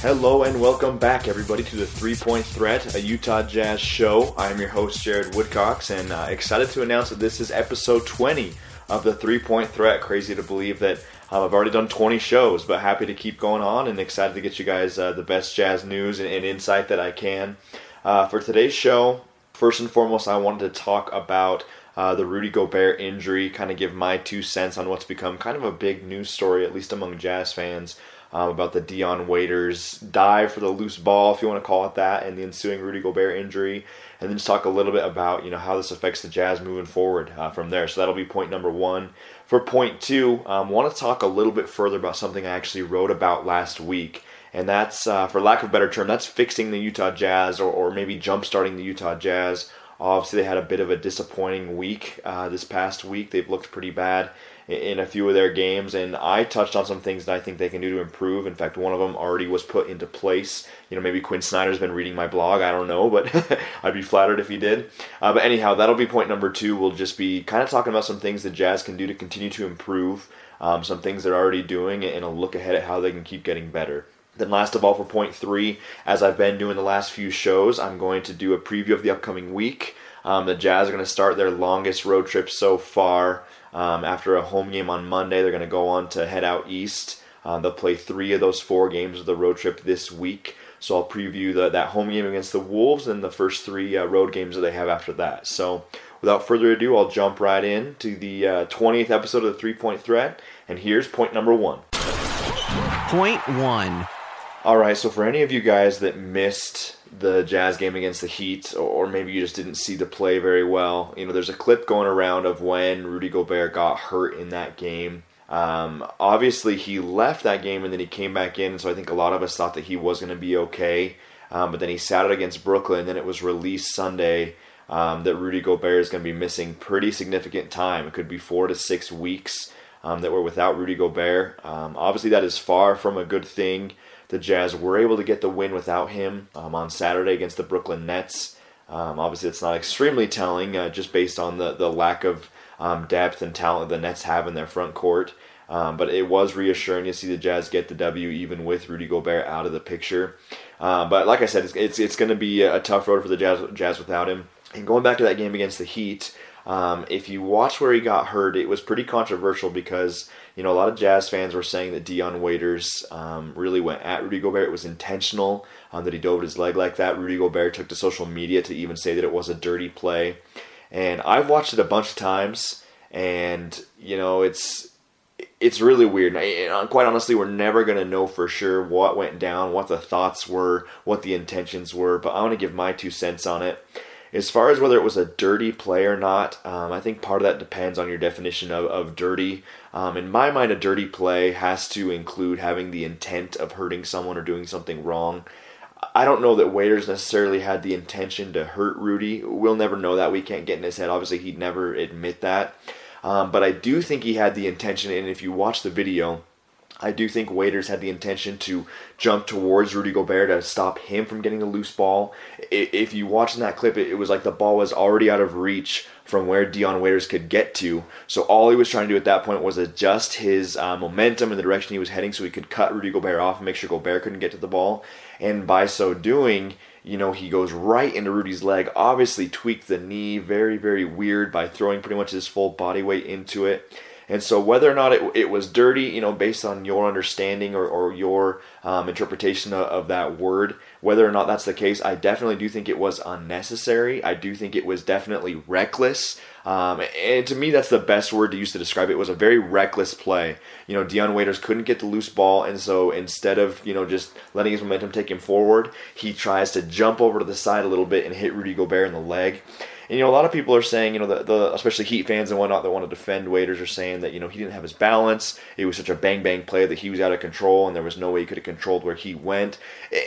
Hello and welcome back, everybody, to the Three Point Threat, a Utah Jazz show. I'm your host, Jared Woodcox, and uh, excited to announce that this is episode 20 of the Three Point Threat. Crazy to believe that um, I've already done 20 shows, but happy to keep going on and excited to get you guys uh, the best jazz news and, and insight that I can. Uh, for today's show, first and foremost, I wanted to talk about uh, the Rudy Gobert injury, kind of give my two cents on what's become kind of a big news story, at least among Jazz fans um, about the Dion Waiters dive for the loose ball, if you want to call it that, and the ensuing Rudy Gobert injury, and then just talk a little bit about you know how this affects the Jazz moving forward uh, from there. So that'll be point number one. For point two, I um, want to talk a little bit further about something I actually wrote about last week. And that's, uh, for lack of a better term, that's fixing the Utah Jazz or, or maybe jump starting the Utah Jazz. Obviously, they had a bit of a disappointing week uh, this past week. They've looked pretty bad in a few of their games, and I touched on some things that I think they can do to improve. In fact, one of them already was put into place. You know, maybe Quin Snyder's been reading my blog. I don't know, but I'd be flattered if he did. Uh, but anyhow, that'll be point number two. We'll just be kind of talking about some things the Jazz can do to continue to improve, um, some things they're already doing, and a look ahead at how they can keep getting better. Then, last of all, for point three, as I've been doing the last few shows, I'm going to do a preview of the upcoming week. Um, the Jazz are going to start their longest road trip so far. Um, after a home game on Monday, they're going to go on to head out east. Uh, they'll play three of those four games of the road trip this week. So I'll preview the, that home game against the Wolves and the first three uh, road games that they have after that. So without further ado, I'll jump right in to the uh, 20th episode of the Three Point Threat. And here's point number one. Point one. All right, so for any of you guys that missed the Jazz game against the Heat, or maybe you just didn't see the play very well. You know, there's a clip going around of when Rudy Gobert got hurt in that game. Um, obviously, he left that game and then he came back in, so I think a lot of us thought that he was going to be okay. Um, but then he sat out against Brooklyn, and then it was released Sunday um, that Rudy Gobert is going to be missing pretty significant time. It could be four to six weeks um, that we're without Rudy Gobert. Um, obviously, that is far from a good thing the Jazz were able to get the win without him um, on Saturday against the Brooklyn Nets. Um, obviously, it's not extremely telling, uh, just based on the, the lack of um, depth and talent the Nets have in their front court. Um, but it was reassuring to see the Jazz get the W even with Rudy Gobert out of the picture. Uh, but like I said, it's it's, it's going to be a tough road for the Jazz, Jazz without him. And going back to that game against the Heat, um, if you watch where he got hurt, it was pretty controversial because you know, a lot of Jazz fans were saying that Dion Waiters um, really went at Rudy Gobert. It was intentional um, that he dove his leg like that. Rudy Gobert took to social media to even say that it was a dirty play. And I've watched it a bunch of times, and you know, it's it's really weird. And quite honestly, we're never going to know for sure what went down, what the thoughts were, what the intentions were. But I want to give my two cents on it. As far as whether it was a dirty play or not, um, I think part of that depends on your definition of, of dirty. Um, in my mind, a dirty play has to include having the intent of hurting someone or doing something wrong. I don't know that Waiters necessarily had the intention to hurt Rudy. We'll never know that. We can't get in his head. Obviously, he'd never admit that. Um, but I do think he had the intention, and if you watch the video, I do think Waiters had the intention to jump towards Rudy Gobert to stop him from getting the loose ball. If you watch in that clip, it was like the ball was already out of reach from where Dion Waiters could get to. So all he was trying to do at that point was adjust his uh, momentum in the direction he was heading so he could cut Rudy Gobert off and make sure Gobert couldn't get to the ball. And by so doing, you know, he goes right into Rudy's leg, obviously tweaked the knee, very, very weird by throwing pretty much his full body weight into it. And so, whether or not it, it was dirty, you know, based on your understanding or, or your um, interpretation of, of, that word, whether or not that's the case, I definitely do think it was unnecessary. I do think it was definitely reckless. Um, and to me, that's the best word to use to describe it. It was a very reckless play. You know, Dion Waiters couldn't get the loose ball, and so instead of you know just letting his momentum take him forward, he tries to jump over to the side a little bit and hit Rudy Gobert in the leg. And you know, a lot of people are saying, you know, the, the especially Heat fans and whatnot that want to defend Waiters are saying that you know he didn't have his balance. It was such a bang bang play that he was out of control, and there was no way he could have controlled where he went.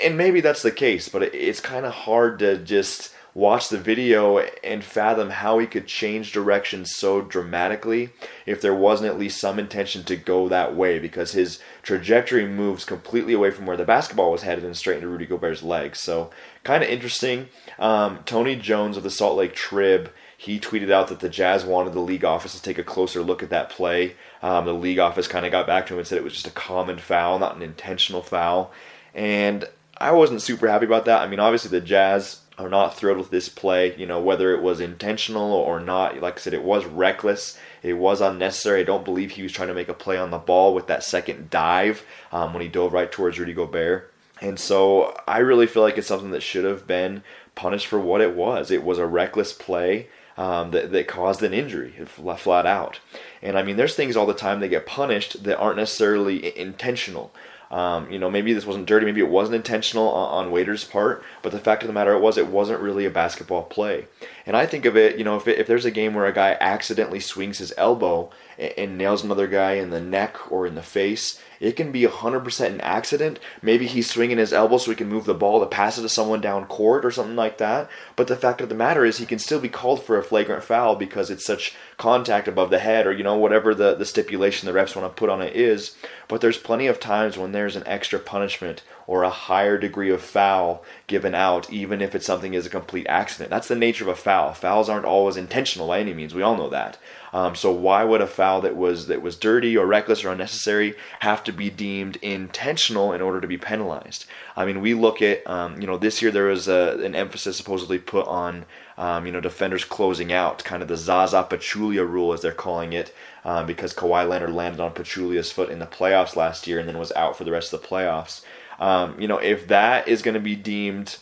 And maybe that's the case, but it's kind of hard to just watch the video and fathom how he could change direction so dramatically if there wasn't at least some intention to go that way because his trajectory moves completely away from where the basketball was headed and straight into Rudy Gobert's legs. So kind of interesting. Um, Tony Jones of the Salt Lake Trib, he tweeted out that the Jazz wanted the league office to take a closer look at that play. Um, the league office kind of got back to him and said it was just a common foul, not an intentional foul. And I wasn't super happy about that. I mean, obviously the Jazz are not thrilled with this play, you know, whether it was intentional or not. Like I said, it was reckless. It was unnecessary. I don't believe he was trying to make a play on the ball with that second dive um, when he dove right towards Rudy Gobert. And so I really feel like it's something that should have been punished for what it was. It was a reckless play um, that, that caused an injury, flat out. And I mean, there's things all the time that get punished that aren't necessarily intentional. Um, you know, maybe this wasn't dirty, maybe it wasn't intentional on, on Waiters' part, but the fact of the matter was, it wasn't really a basketball play. And I think of it, you know, if, it, if there's a game where a guy accidentally swings his elbow and, and nails another guy in the neck or in the face, it can be 100% an accident. Maybe he's swinging his elbow so he can move the ball to pass it to someone down court or something like that. But the fact of the matter is, he can still be called for a flagrant foul because it's such contact above the head or, you know, whatever the, the stipulation the refs want to put on it is. But there's plenty of times when there's an extra punishment or a higher degree of foul given out, even if it's something is a complete accident. That's the nature of a foul. Fouls aren't always intentional by any means. We all know that. Um, so why would a foul that was that was dirty or reckless or unnecessary have to be deemed intentional in order to be penalized? I mean, we look at um, you know this year there was a, an emphasis supposedly put on um, you know defenders closing out, kind of the Zaza Pachulia rule as they're calling it, um, because Kawhi Leonard landed on Pachulia's foot in the playoffs last year and then was out for the rest of the playoffs. Um, you know, if that is going to be deemed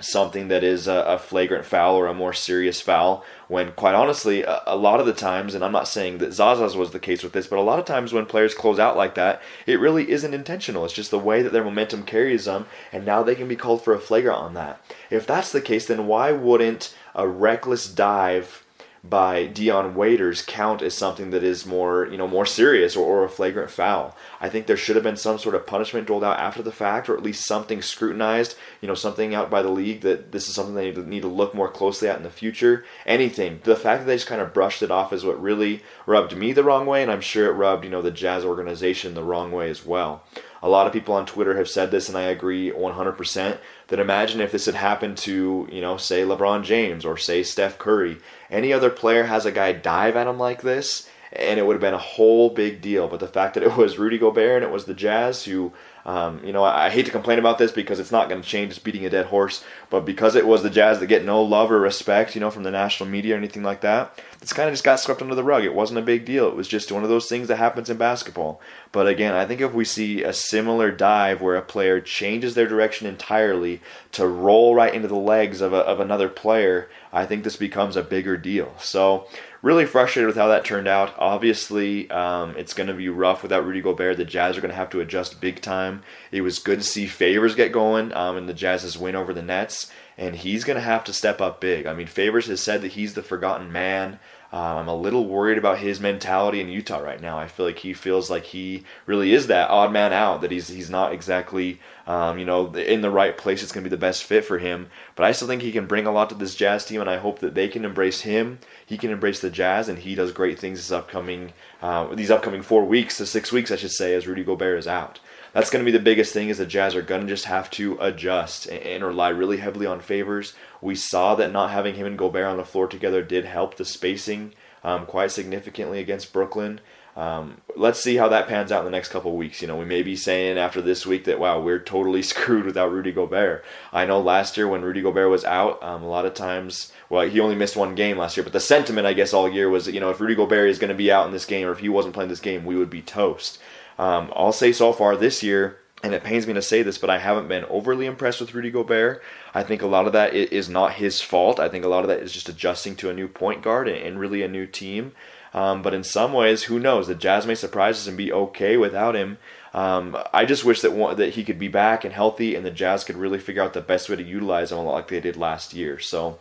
something that is a, a, flagrant foul or a more serious foul when quite honestly a, a, lot of the times and i'm not saying that zaza's was the case with this but a lot of times when players close out like that it really isn't intentional. It's just the way that their momentum carries them and now they can be called for a flagrant on that. If that's the case then why wouldn't a reckless dive by Dion Waiters count as something that is more, you know, more serious or, or, a flagrant foul. I think there should have been some sort of punishment doled out after the fact, or at least something scrutinized, you know, something out by the league that this is something they need to, need to look more closely at in the future. Anything. The fact that they just kind of brushed it off is what really rubbed me the wrong way, and I'm sure it rubbed, you know, the Jazz organization the wrong way as well. A lot of people on Twitter have said this, and I agree 100%. That imagine if this had happened to, you know, say LeBron James or say Steph Curry. Any other player has a guy dive at him like this, and it would have been a whole big deal. But the fact that it was Rudy Gobert and it was the Jazz who um, you know, I, I, hate to complain about this because it's not going to change. It's beating a dead horse. But because it was the Jazz that get no love or respect, you know, from the national media or anything like that, it's kind of just got swept under the rug. It wasn't a big deal. It was just one of those things that happens in basketball. But again, I think if we see a similar dive where a player changes their direction entirely to roll right into the legs of, a, of another player, I think this becomes a bigger deal. So really frustrated with how that turned out. Obviously, um, it's going to be rough without Rudy Gobert. The Jazz are going to have to adjust big time. It was good to see Favors get going um, and the Jazz's win over the Nets, and he's going to have to step up big. I mean, Favors has said that he's the forgotten man. Um, I'm a little worried about his mentality in Utah right now. I feel like he feels like he really is that odd man out. That he's he's not exactly um, you know in the right place. It's going to be the best fit for him. But I still think he can bring a lot to this Jazz team, and I hope that they can embrace him. He can embrace the Jazz, and he does great things this upcoming uh, these upcoming four weeks, the six weeks I should say, as Rudy Gobert is out that's going to be the biggest thing is the Jazz are going to just have to adjust and, rely really heavily on favors. We saw that not having him and Gobert on the floor together did help the spacing um, quite significantly against Brooklyn. Um, let's see how that pans out in the next couple weeks. You know, we may be saying after this week that wow, we're totally screwed without Rudy Gobert. I know last year when Rudy Gobert was out, um, a lot of times, well, he only missed one game last year, but the sentiment, I guess, all year was, you know, if Rudy Gobert is going to be out in this game or if he wasn't playing this game, we would be toast. Um, I'll say so far this year, and it pains me to say this, but I haven't been overly impressed with Rudy Gobert. I think a lot of that is not his fault. I think a lot of that is just adjusting to a new point guard and really a new team. Um, but in some ways, who knows? The Jazz may surprise us and be okay without him. Um, I just wish that one, that he could be back and healthy, and the Jazz could really figure out the best way to utilize him, like they did last year. So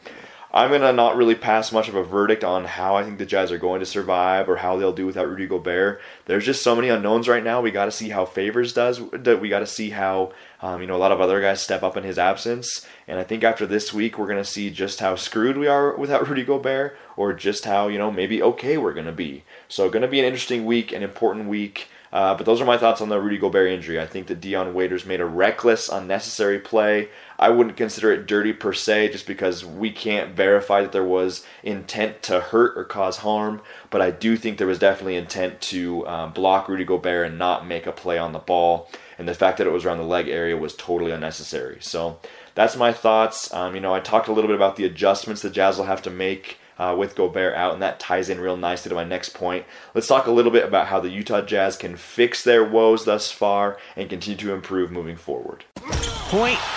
I'm going to not really pass much of a verdict on how I think the Jazz are going to survive or how they'll do without Rudy Gobert. There's just so many unknowns right now. We got to see how Favors does. We got to see how um, you know a lot of other guys step up in his absence. And I think after this week, we're going to see just how screwed we are without Rudy Gobert, or just how you know maybe okay we're going to be. So going to be an interesting week, an important week. Uh, but those are my thoughts on the Rudy Gobert injury. I think that Dion Waiters made a reckless, unnecessary play. I wouldn't consider it dirty per se, just because we can't verify that there was intent to hurt or cause harm. But I do think there was definitely intent to um, block Rudy Gobert and not make a play on the ball. And the fact that it was around the leg area was totally unnecessary. So that's my thoughts. Um, you know, I talked a little bit about the adjustments the Jazz will have to make uh, with Gobert out, and that ties in real nicely to my next point. Let's talk a little bit about how the Utah Jazz can fix their woes thus far and continue to improve moving forward.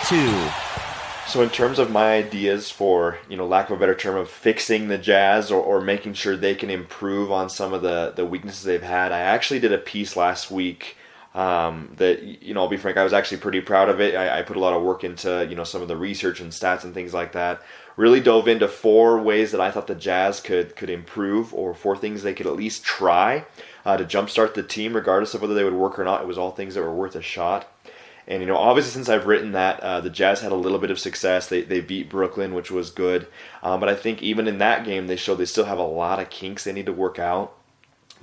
Two. So, in terms of my ideas for, you know, lack of a better term, of fixing the Jazz or, or making sure they can improve on some of the, the weaknesses they've had, I actually did a piece last week um, that you know I'll be frank I was actually pretty proud of it. I, I, put a lot of work into you know some of the research and stats and things like that. Really dove into four ways that I thought the Jazz could could improve or four things they could at least try uh, to jumpstart the team regardless of whether they would work or not. It was all things that were worth a shot and you know obviously since I've written that uh, the Jazz had a little bit of success they, they beat Brooklyn which was good um, but I think even in that game they showed they still have a lot of kinks they need to work out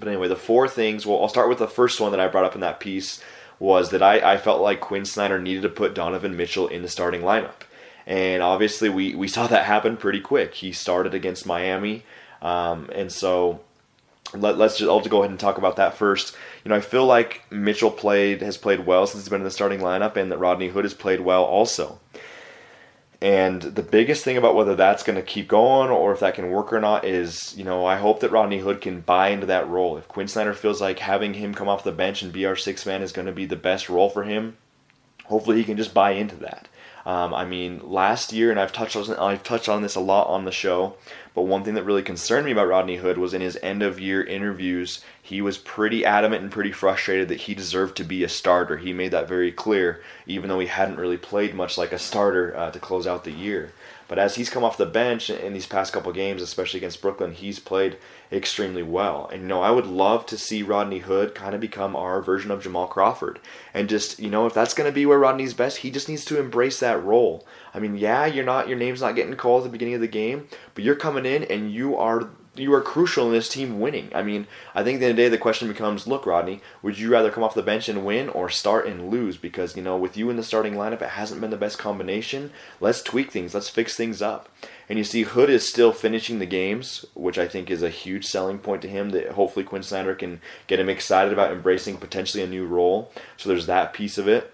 but anyway, the four things. Well, I'll start with the first one that I brought up in that piece was that I, I felt like Quin Snyder needed to put Donovan Mitchell in the starting lineup. And obviously, we, we saw that happen pretty quick. He started against Miami. Um, and so let, us just, I'll go ahead and talk about that first. You know, I feel like Mitchell played has played well since he's been in the starting lineup, and that Rodney Hood has played well also. And the biggest thing about whether that's going to keep going or if that can work or not is, you know, I hope that Rodney Hood can buy into that role. If Quin Snyder feels like having him come off the bench and be our six man is going to be the best role for him, hopefully he can just buy into that. Um, I mean, last year, and I've touched on I've touched on this a lot on the show, but one thing that really concerned me about Rodney Hood was in his end of year interviews, he was pretty adamant and pretty frustrated that he deserved to be a starter. He made that very clear, even though he hadn't really played much like a starter uh, to close out the year. But as he's come off the bench in these past couple games, especially against Brooklyn, he's played extremely well. And you know, I would love to see Rodney Hood kind of become our version of Jamal Crawford. And just, you know, if that's going to be where Rodney's best, he just needs to embrace that role. I mean, yeah, you're not your name's not getting called at the beginning of the game, but you're coming in and you are you are crucial in this team winning. I mean, I think at the end of the day, the question becomes: Look, Rodney, would you rather come off the bench and win or start and lose? Because you know, with you in the starting lineup, it hasn't been the best combination. Let's tweak things. Let's fix things up. And you see, Hood is still finishing the games, which I think is a huge selling point to him. That hopefully Quin Snyder can get him excited about embracing potentially a new role. So there's that piece of it.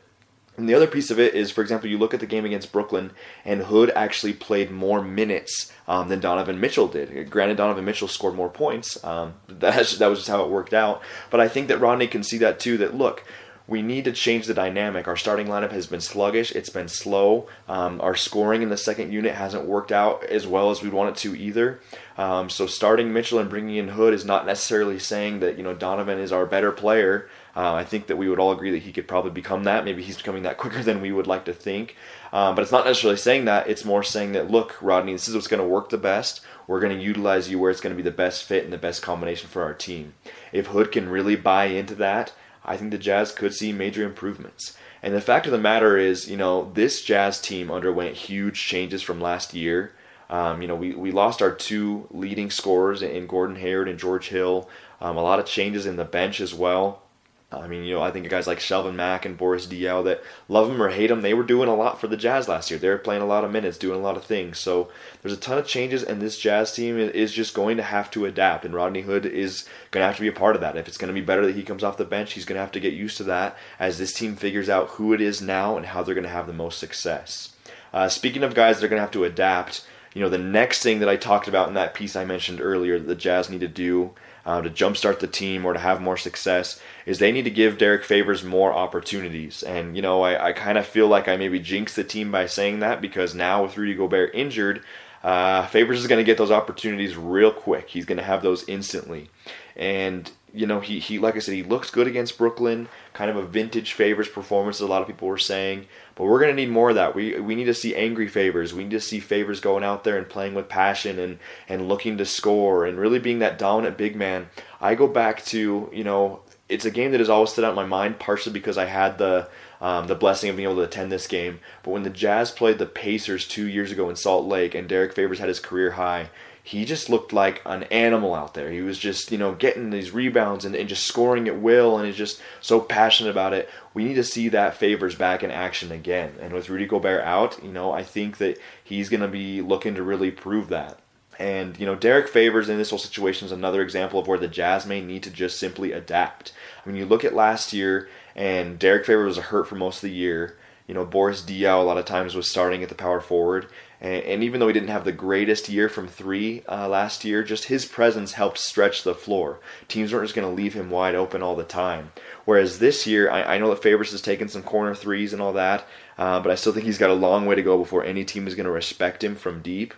And the other piece of it is, for example, you look at the game against Brooklyn, and Hood actually played more minutes um, than Donovan Mitchell did. Granted, Donovan Mitchell scored more points. Um, that, that was just how it worked out. But I think that Rodney can see that too. That look, we need to change the dynamic. Our starting lineup has been sluggish. It's been slow. Um, our scoring in the second unit hasn't worked out as well as we'd want it to either. Um, so starting Mitchell and bringing in Hood is not necessarily saying that you know Donovan is our better player. Uh, I think that we would all agree that he could probably become that. Maybe he's becoming that quicker than we would like to think. Um, but it's not necessarily saying that. It's more saying that, look, Rodney, this is what's going to work the best. We're going to utilize you where it's going to be the best fit and the best combination for our team. If Hood can really buy into that, I think the Jazz could see major improvements. And the fact of the matter is, you know, this Jazz team underwent huge changes from last year. Um, you know, we, we lost our two leading scorers in Gordon Hayward and George Hill. Um, a lot of changes in the bench as well. I mean, you know, I think guys like Shelvin Mack and Boris Diaw that love him or hate him, they were doing a lot for the Jazz last year. They were playing a lot of minutes, doing a lot of things. So there's a ton of changes, and this Jazz team is just going to have to adapt. And Rodney Hood is going to have to be a part of that. If it's going to be better that he comes off the bench, he's going to have to get used to that as this team figures out who it is now and how they're going to have the most success. Uh, speaking of guys that are going to have to adapt, you know, the next thing that I talked about in that piece I mentioned earlier that the Jazz need to do uh, to jumpstart the team or to have more success is they need to give Derrick Favors more opportunities. And, you know, I, I kind of feel like I maybe jinxed the team by saying that because now with Rudy Gobert injured, uh, Favors is going to get those opportunities real quick. He's going to have those instantly. And, you know, he, he, like I said, he looks good against Brooklyn, kind of a vintage Favors performance, a lot of people were saying. But we're going to need more of that. We, we need to see angry Favors. We need to see Favors going out there and playing with passion and, and looking to score and really being that dominant big man. I go back to, you know, it's a game that has always stood out in my mind, partially because I had the um, the blessing of being able to attend this game. But when the Jazz played the Pacers two years ago in Salt Lake and Derrick Favors had his career high, he just looked like an animal out there. He was just, you know, getting these rebounds and, and just scoring at will and he's just so passionate about it. We need to see that Favors back in action again. And with Rudy Gobert out, you know, I think that he's going to be looking to really prove that. And, you know, Derrick Favors in this whole situation is another example of where the Jazz may need to just simply adapt. I mean, you look at last year, and Derrick Favors was hurt for most of the year. You know, Boris Diaw a lot of times was starting at the power forward. And, and even though he didn't have the greatest year from three uh, last year, just his presence helped stretch the floor. Teams weren't just going to leave him wide open all the time. Whereas this year, I, I know that Favors has taken some corner threes and all that, uh, but I still think he's got a long way to go before any team is going to respect him from deep.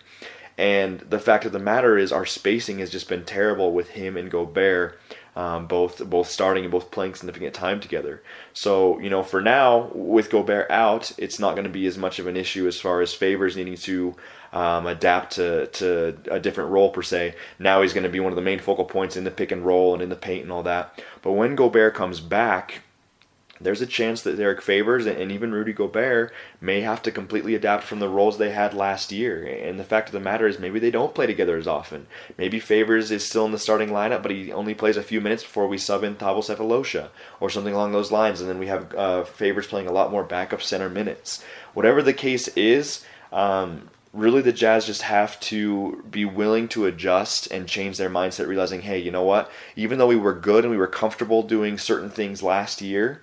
And the fact of the matter is, our spacing has just been terrible with him and Gobert, um, both both starting and both playing significant time together. So you know, for now, with Gobert out, it's not going to be as much of an issue as far as favors needing to um, adapt to to a different role per se. Now he's going to be one of the main focal points in the pick and roll and in the paint and all that. But when Gobert comes back there's a chance that Derrick Favors and even Rudy Gobert may have to completely adapt from the roles they had last year. And the fact of the matter is, maybe they don't play together as often. Maybe Favors is still in the starting lineup, but he only plays a few minutes before we sub in Thabo Sefolosha or something along those lines. And then we have uh, Favors playing a lot more backup center minutes. Whatever the case is, um, really the Jazz just have to be willing to adjust and change their mindset, realizing, hey, you know what? Even though we were good and we were comfortable doing certain things last year,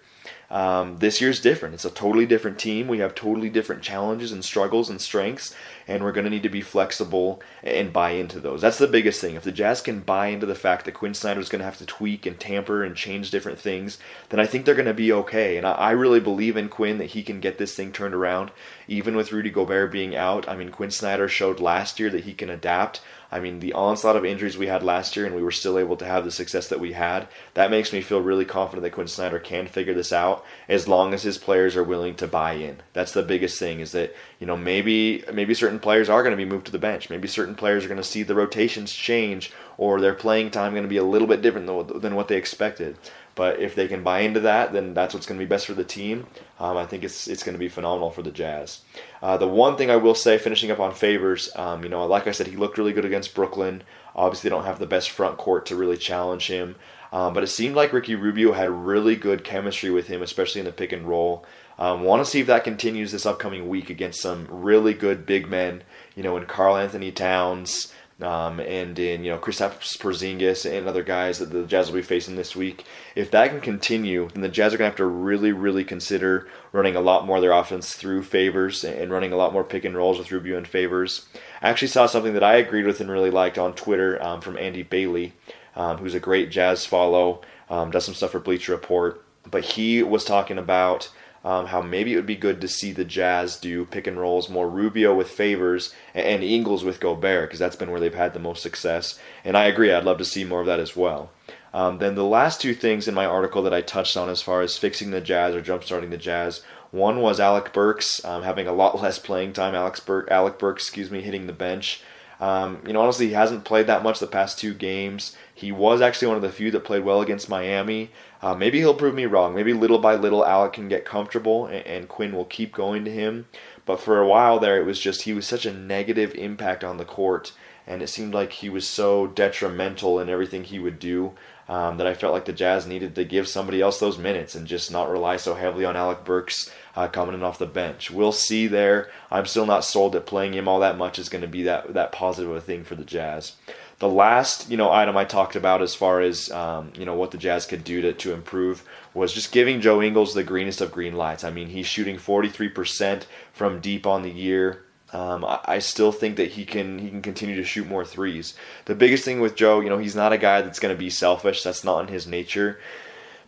um, this year's different. It's a totally different team. We have totally different challenges and struggles and strengths, and we're going to need to be flexible and buy into those. That's the biggest thing. If the Jazz can buy into the fact that Quin Snyder is going to have to tweak and tamper and change different things, then I think they're going to be okay. And I, I really believe in Quin that he can get this thing turned around, even with Rudy Gobert being out. I mean, Quin Snyder showed last year that he can adapt. I mean, the onslaught of injuries we had last year, and we were still able to have the success that we had. That makes me feel really confident that Quin Snyder can figure this out, as long as his players are willing to buy in. That's the biggest thing. Is that you know maybe maybe certain players are going to be moved to the bench. Maybe certain players are going to see the rotations change, or their playing time going to be a little bit different than, what they expected. But if they can buy into that, then that's what's going to be best for the team. Um, I think it's it's going to be phenomenal for the Jazz. Uh, the one thing I will say, finishing up on favors, um, you know, like I said, he looked really good against Brooklyn. Obviously, they don't have the best front court to really challenge him. Um, but it seemed like Ricky Rubio had really good chemistry with him, especially in the pick and roll. Um, Want to see if that continues this upcoming week against some really good big men. You know, in Karl-Anthony Towns, um, and in you know Kristaps Porzingis and other guys that the Jazz will be facing this week. If that can continue, then the Jazz are going to have to really, really consider running a lot more of their offense through favors and running a lot more pick and rolls with Rubio and favors. I actually saw something that I agreed with and really liked on Twitter um, from Andy Bailey, um, who's a great Jazz follow, um, does some stuff for Bleacher Report. But he was talking about um, how maybe it would be good to see the Jazz do pick and rolls more Rubio with favors and Ingles with Gobert because that's been where they've had the most success. And I agree, I'd love to see more of that as well. Um, then the last two things in my article that I touched on as far as fixing the Jazz or jumpstarting the Jazz, one was Alec Burks um, having a lot less playing time. Alex Burke, Alec Burks, excuse me, hitting the bench. Um, you know, honestly, he hasn't played that much the past two games. He was actually one of the few that played well against Miami. Uh, maybe he'll prove me wrong. Maybe little by little, Alec can get comfortable, and, and Quin will keep going to him. But for a while there, it was just he was such a negative impact on the court, and it seemed like he was so detrimental in everything he would do. Um, that I felt like the Jazz needed to give somebody else those minutes and just not rely so heavily on Alec Burks uh, coming in off the bench. We'll see there. I'm still not sold that playing him all that much is going to be that that positive a thing for the Jazz. The last you know item I talked about as far as um, you know what the Jazz could do to, to improve was just giving Joe Ingles the greenest of green lights. I mean, he's shooting 43% from deep on the year. Um, I, I, still think that he can he can continue to shoot more threes. The biggest thing with Joe, you know, he's not a guy that's going to be selfish. That's not in his nature.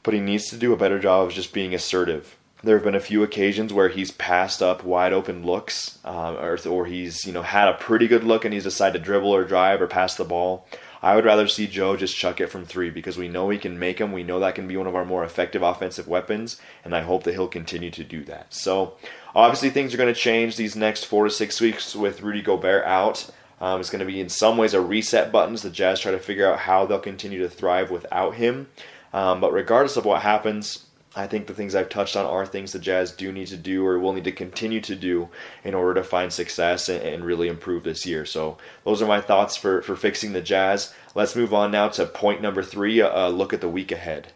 But he needs to do a better job of just being assertive. There have been a few occasions where he's passed up wide open looks, um, or, or he's you know had a pretty good look and he's decided to dribble or drive or pass the ball. I would rather see Joe just chuck it from three because we know he can make them. We know that can be one of our more effective offensive weapons, and I hope that he'll continue to do that. So, obviously, things are going to change these next four to six weeks with Rudy Gobert out. Um, it's going to be in some ways a reset button. as the Jazz try to figure out how they'll continue to thrive without him. Um, but regardless of what happens, I think the things I've touched on are things the Jazz do need to do or will need to continue to do in order to find success and, and, really improve this year. So those are my thoughts for, for fixing the Jazz. Let's move on now to point number three a look at the week ahead.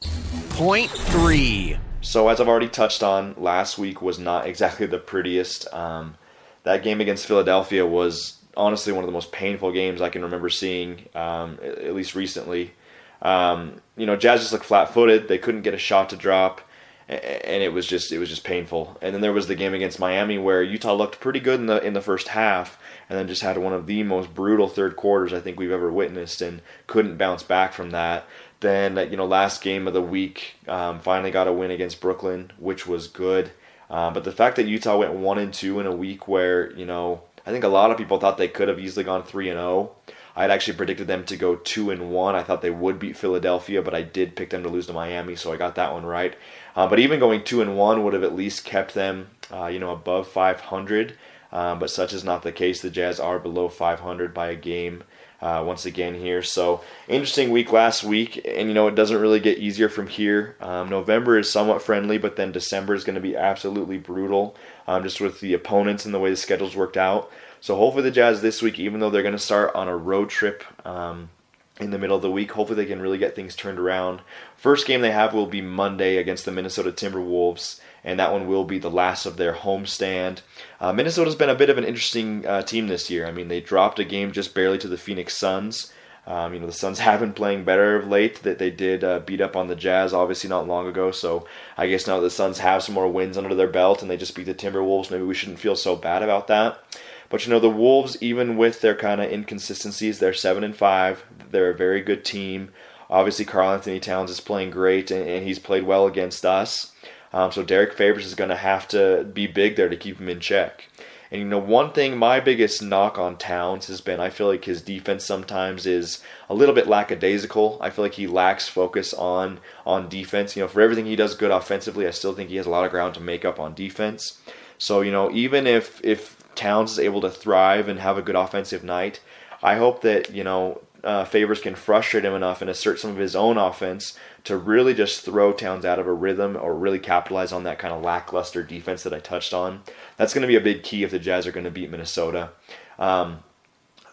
Point three. So as I've already touched on, last week was not exactly the prettiest. Um, that game against Philadelphia was honestly one of the most painful games I can remember seeing, um, at least recently. Um, you know, Jazz just looked flat-footed. They couldn't get a shot to drop, and it was just it was just painful. And then there was the game against Miami where Utah looked pretty good in the in the first half, and then just had one of the most brutal third quarters I think we've ever witnessed, and couldn't bounce back from that. Then you know, last game of the week, um, finally got a win against Brooklyn, which was good. Uh, but the fact that Utah went one and two in a week where you know I think a lot of people thought they could have easily gone three and zero. Oh, I had actually predicted them to go two and one. I thought they would beat Philadelphia, but I did pick them to lose to Miami, so I got that one right. Uh, but even going two and one would have at least kept them, uh, you know, above 500. Um, but such is not the case. The Jazz are below 500 by a game. Uh, once again here. So interesting week last week, and you know it doesn't really get easier from here. Um, November is somewhat friendly, but then December is going to be absolutely brutal, um, just with the opponents and the way the schedules worked out. So hopefully the Jazz this week, even though they're going to start on a road trip um, in the middle of the week, hopefully they can really get things turned around. First game they have will be Monday against the Minnesota Timberwolves, and that one will be the last of their homestand. Uh, Minnesota's been a bit of an interesting uh, team this year. I mean, they dropped a game just barely to the Phoenix Suns. Um, you know, the Suns have been playing better of late. That they did uh, beat up on the Jazz, obviously not long ago. So I guess now the Suns have some more wins under their belt, and they just beat the Timberwolves. Maybe we shouldn't feel so bad about that. But you know, the Wolves, even with their kind of inconsistencies, they're seven and five. They're a very good team. Obviously, Karl-Anthony Towns is playing great, and, and he's played well against us. Um, so Derek Favors is going to have to be big there to keep him in check. And you know, one thing, my biggest knock on Towns has been I feel like his defense sometimes is a little bit lackadaisical. I feel like he lacks focus on on defense. You know, for everything he does good offensively, I still think he has a lot of ground to make up on defense. So you know, even if if Towns is able to thrive and have a good offensive night. I hope that you know uh, Favors can frustrate him enough and assert some of his own offense to really just throw Towns out of a rhythm or really capitalize on that kind of lackluster defense that I touched on. That's going to be a big key if the Jazz are going to beat Minnesota. Um,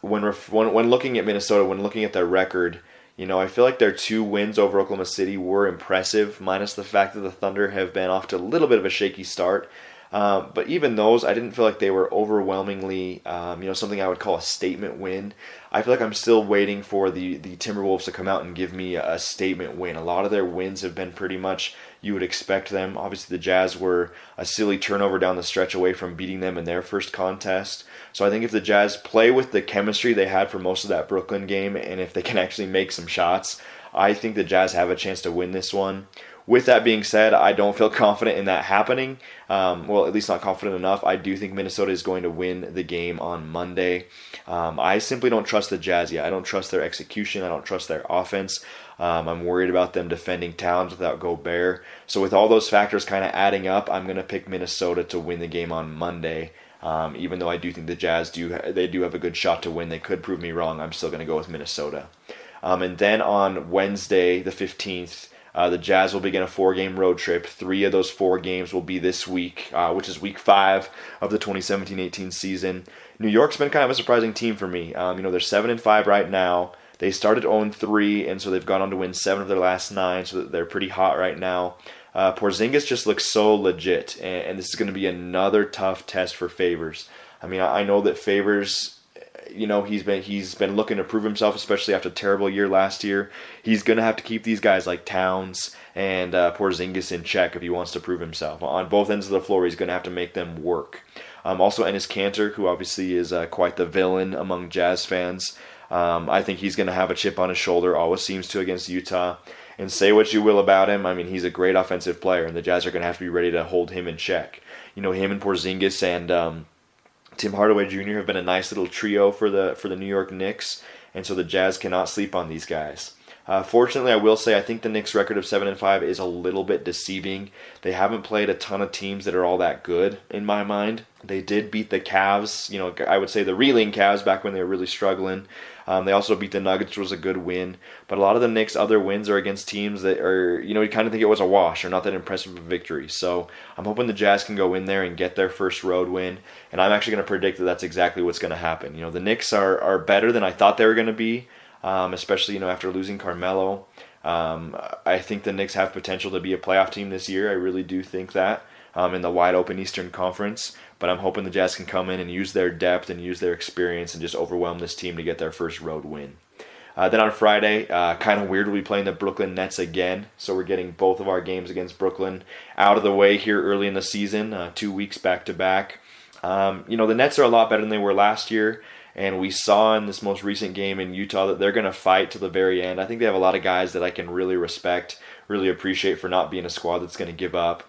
when, when when looking at Minnesota, when looking at their record, you know, I feel like their two wins over Oklahoma City were impressive, minus the fact that the Thunder have been off to a little bit of a shaky start. Um, but even those, I didn't feel like they were overwhelmingly, um, you know, something I would call a statement win. I feel like I'm still waiting for the the Timberwolves to come out and give me a, a statement win. A lot of their wins have been pretty much you would expect them. Obviously, the Jazz were a silly turnover down the stretch away from beating them in their first contest. So I think if the Jazz play with the chemistry they had for most of that Brooklyn game, and if they can actually make some shots, I think the Jazz have a chance to win this one. With that being said, I don't feel confident in that happening. Um, well, at least not confident enough. I do think Minnesota is going to win the game on Monday. Um, I simply don't trust the Jazz yet. I don't trust their execution. I don't trust their offense. Um, I'm worried about them defending Towns without Gobert. So with all those factors kind of adding up, I'm going to pick Minnesota to win the game on Monday. Um, even though I do think the Jazz do they do have a good shot to win, they could prove me wrong. I'm still going to go with Minnesota. Um, and then on Wednesday, the 15th, uh, the Jazz will begin a four game road trip. Three of those four games will be this week, uh, which is week five of the 2017 18 season. New York's been kind of a surprising team for me. Um, you know, they're 7 and 5 right now. They started 0 3, and so they've gone on to win seven of their last nine, so they're pretty hot right now. Uh, Porzingis just looks so legit, and, and this is going to be another tough test for Favors. I mean, I, I know that Favors you know he's been he's been looking to prove himself, especially after a terrible year last year. He's gonna have to keep these guys like Towns and uh, Porzingis in check if he wants to prove himself. On both ends of the floor, he's gonna have to make them work. Um, also, Enes Kanter, who obviously is uh, quite the villain among Jazz fans. Um, I think he's going to have a chip on his shoulder. Always seems to against Utah. And say what you will about him, I mean he's a great offensive player, and the Jazz are going to have to be ready to hold him in check. You know him and Porzingis and um, Tim Hardaway Jr. have been a nice little trio for the for the New York Knicks, and so the Jazz cannot sleep on these guys. Uh, fortunately, I will say I think the Knicks' record of seven and five is a little bit deceiving. They haven't played a ton of teams that are all that good in my mind. They did beat the Cavs, you know, I would say the reeling Cavs back when they were really struggling. Um, they also beat the Nuggets, which was a good win. But a lot of the Knicks' other wins are against teams that are, you know, you kind of think it was a wash or not that impressive of a victory. So I'm hoping the Jazz can go in there and get their first road win. And I'm actually going to predict that that's exactly what's going to happen. You know, the Knicks are, are better than I thought they were going to be, um, especially, you know, after losing Carmelo. Um, I think the Knicks have potential to be a playoff team this year. I really do think that um, in the wide open Eastern Conference. But I'm hoping the Jazz can come in and use their depth and use their experience and just overwhelm this team to get their first road win. Uh, then on Friday, uh, kind of weird, we'll be playing the Brooklyn Nets again. So we're getting both of our games against Brooklyn out of the way here early in the season, uh, two weeks back to back. Um, you know, the Nets are a lot better than they were last year. And we saw in this most recent game in Utah that they're going to fight to the very end. I think they have a lot of guys that I can really respect, really appreciate for not being a squad that's going to give up.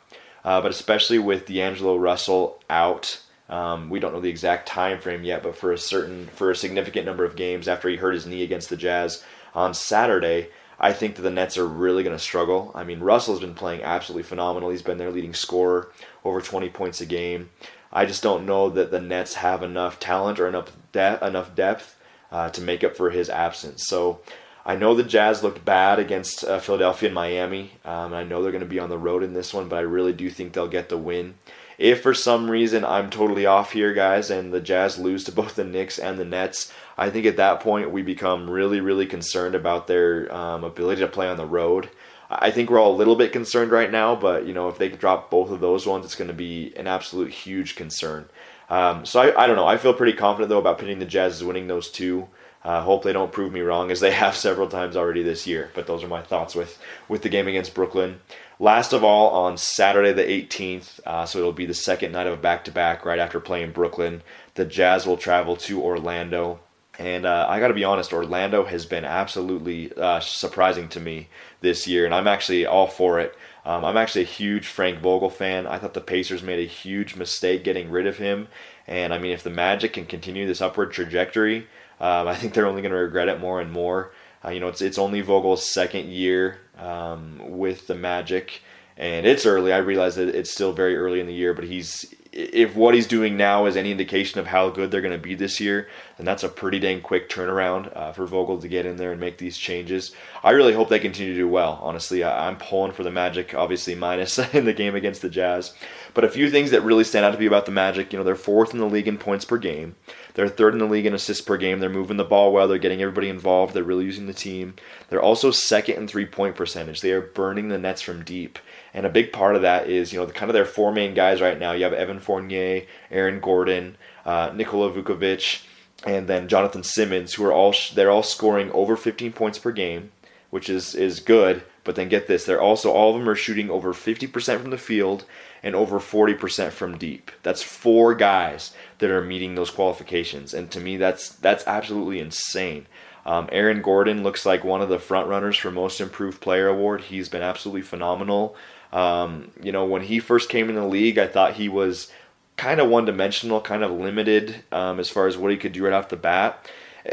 Uh, but especially with D'Angelo Russell out, um, we don't know the exact time frame yet, but for a certain for a significant number of games after he hurt his knee against the Jazz on Saturday, I think that the Nets are really going to struggle. I mean, Russell's been playing absolutely phenomenal. He's been their leading scorer, over 20 points a game. I just don't know that the Nets have enough talent or enough de- enough depth uh, to make up for his absence. So I know the Jazz looked bad against uh, Philadelphia and Miami. Um, I know they're going to be on the road in this one, but I really do think they'll get the win. If for some reason I'm totally off here, guys, and the Jazz lose to both the Knicks and the Nets, I think at that point we become really, really concerned about their um, ability to play on the road. I think we're all a little bit concerned right now, but you know if they drop both of those ones, it's going to be an absolute huge concern. Um, so I, I don't know. I feel pretty confident though about pinning the Jazz as winning those two. Uh, hope they don't prove me wrong, as they have several times already this year. But those are my thoughts with with the game against Brooklyn. Last of all, on Saturday the 18th, uh, so it'll be the second night of a back to back right after playing Brooklyn. The Jazz will travel to Orlando. And uh, I got to be honest, Orlando has been absolutely uh, surprising to me this year, and I'm actually all for it. Um, I'm actually a huge Frank Vogel fan. I thought the Pacers made a huge mistake getting rid of him, and I mean, if the Magic can continue this upward trajectory, um, I think they're only going to regret it more and more. Uh, you know, it's it's only Vogel's second year um, with the Magic, and it's early. I realize that it's still very early in the year, but he's if what he's doing now is any indication of how good they're going to be this year, then that's a pretty dang quick turnaround uh, for Vogel to get in there and make these changes. I really hope they continue to do well. Honestly, I, am pulling for the Magic, obviously minus in the game against the Jazz. But a few things that really stand out to me about the Magic, you know, they're fourth in the league in points per game. They're third in the league in assists per game. They're moving the ball well. They're getting everybody involved. They're really using the team. They're also second in three point percentage. They are burning the nets from deep. And a big part of that is, you know, the kind of their four main guys right now. You have Evan Fournier, Aaron Gordon, uh, Nikola Vucevic, and then Jonathan Simmons, who are all they're all scoring over 15 points per game, which is is good. But then get this, they're also all of them are shooting over 50% from the field and over 40% from deep. That's four guys that are meeting those qualifications, and to me, that's that's absolutely insane. Um, Aaron Gordon looks like one of the front runners for Most Improved Player award. He's been absolutely phenomenal. Um, you know, when he first came in the league, I thought he was kind of one dimensional, kind of limited um, as far as what he could do right off the bat.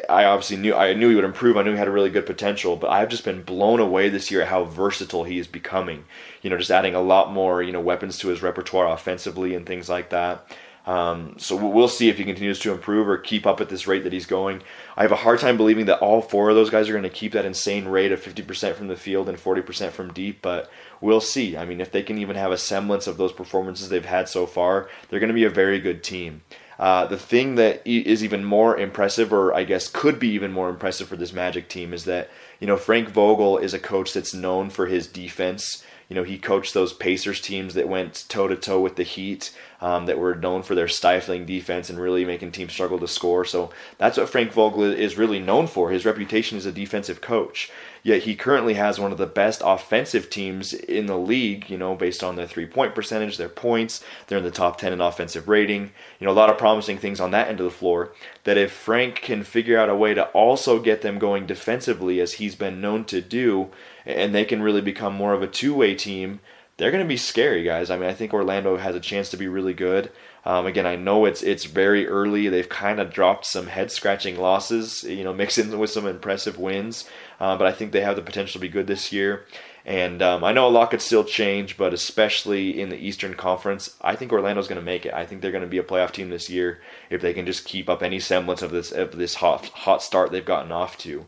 I obviously knew I knew he would improve. I knew he had a really good potential, but I've just been blown away this year at how versatile he is becoming. You know, just adding a lot more you know weapons to his repertoire offensively and things like that. Um, so we'll see if he continues to improve or keep up at this rate that he's going. I have a hard time believing that all four of those guys are going to keep that insane rate of 50% from the field and 40% from deep, but we'll see. I mean, if they can even have a semblance of those performances they've had so far, they're going to be a very good team. Uh, the thing that is even more impressive, or I guess could be even more impressive for this Magic team, is that you know Frank Vogel is a coach that's known for his defense you know, he coached those Pacers teams that went toe to toe with the Heat, um, that were known for their stifling defense and really making teams struggle to score. So that's what Frank Vogel is really known for. His reputation as a defensive coach. Yet he currently has one of the best offensive teams in the league, you know, based on their three point percentage, their points. They're in the top 10 in offensive rating. You know, a lot of promising things on that end of the floor. That if Frank can figure out a way to also get them going defensively, as he's been known to do, and they can really become more of a two way team, they're going to be scary, guys. I mean, I think Orlando has a chance to be really good. Um, again, I know it's it's very early. They've kind of dropped some head scratching losses, you know, mixing with some impressive wins. Uh, but I think they have the potential to be good this year. And um, I know a lot could still change, but especially in the Eastern Conference, I think Orlando's going to make it. I think they're going to be a playoff team this year if they can just keep up any semblance of this of this hot hot start they've gotten off to.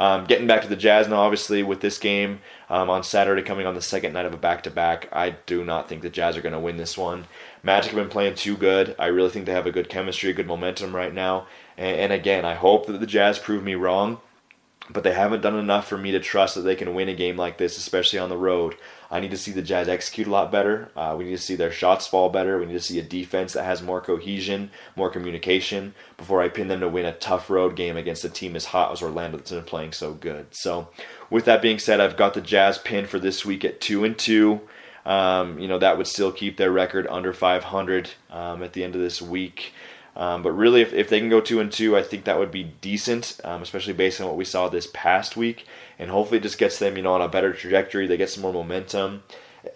Um, getting back to the Jazz now, obviously, with this game um, on Saturday coming on the second night of a back to back, I do not think the Jazz are going to win this one. Magic have been playing too good. I really think they have a good chemistry, good momentum right now. And, and again, I hope that the Jazz prove me wrong but they haven't done enough for me to trust that they can win a game like this, especially on the road. I need to see the Jazz execute a lot better. Uh, we need to see their shots fall better. We need to see a defense that has more cohesion, more communication before I pin them to win a tough road game against a team as hot as Orlando that's been playing so good. So, with that being said, I've got the Jazz pinned for this week at two and two. Um, you know that would still keep their record under 500 um, at the end of this week. Um, but really, if, if they can go two and two, I think that would be decent, um, especially based on what we saw this past week. And hopefully, it just gets them, you know, on a better trajectory. They get some more momentum.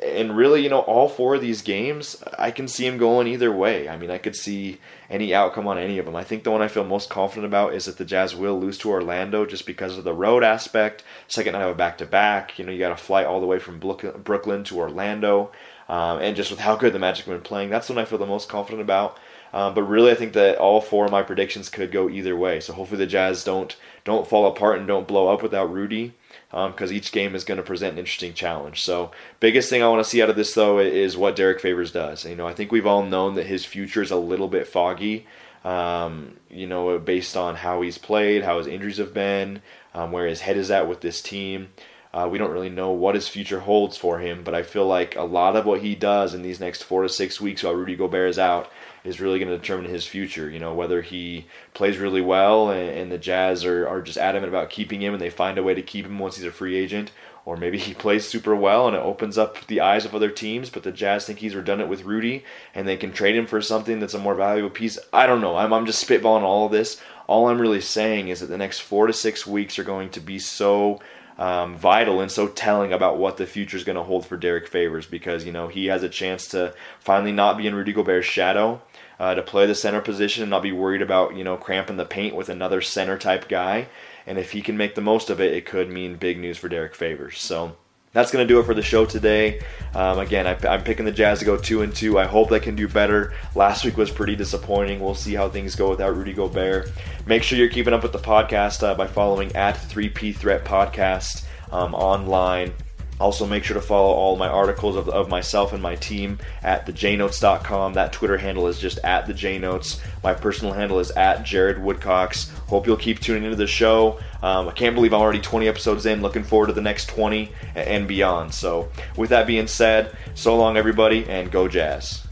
And really, you know, all four of these games, I can see them going either way. I mean, I could see any outcome on any of them. I think the one I feel most confident about is that the Jazz will lose to Orlando just because of the road aspect. Second night of a back to back. You know, you got to fly all the way from Brooklyn to Orlando. Um, and just with how good the Magic have been playing, that's the one I feel the most confident about. Um, but really, I think that all four of my predictions could go either way. So hopefully the Jazz don't don't fall apart and don't blow up without Rudy, because um, each game is going to present an interesting challenge. So biggest thing I want to see out of this though is what Derrick Favors does. You know, I think we've all known that his future is a little bit foggy. Um, you know, based on how he's played, how his injuries have been, um, where his head is at with this team. Uh, we don't really know what his future holds for him, but I feel like a lot of what he does in these next four to six weeks while Rudy Gobert is out is really going to determine his future. You know, whether he plays really well and, and, the Jazz are, are just adamant about keeping him and they find a way to keep him once he's a free agent, or maybe he plays super well and it opens up the eyes of other teams, but the Jazz think he's redundant with Rudy and they can trade him for something that's a more valuable piece. I don't know. I'm, I'm just spitballing all of this. All I'm really saying is that the next four to six weeks are going to be so um, vital and so telling about what the future is going to hold for Derrick Favors because you know he has a chance to finally not be in Rudy Gobert's shadow uh, to play the center position and not be worried about you know cramping the paint with another center type guy. And if he can make the most of it, it could mean big news for Derrick Favors. So that's going to do it for the show today. Um, again, I, am picking the Jazz to go two and two. I hope they can do better. Last week was pretty disappointing. We'll see how things go without Rudy Gobert. Make sure you're keeping up with the podcast uh, by following at 3P Threat Podcast um, online also, make sure to follow all my articles of, of myself and my team at thejnotes.com. That Twitter handle is just at thejnotes. My personal handle is at Jared Woodcocks. Hope you'll keep tuning into the show. Um, I can't believe I'm already 20 episodes in. Looking forward to the next 20 and beyond. So, with that being said, so long, everybody, and go Jazz.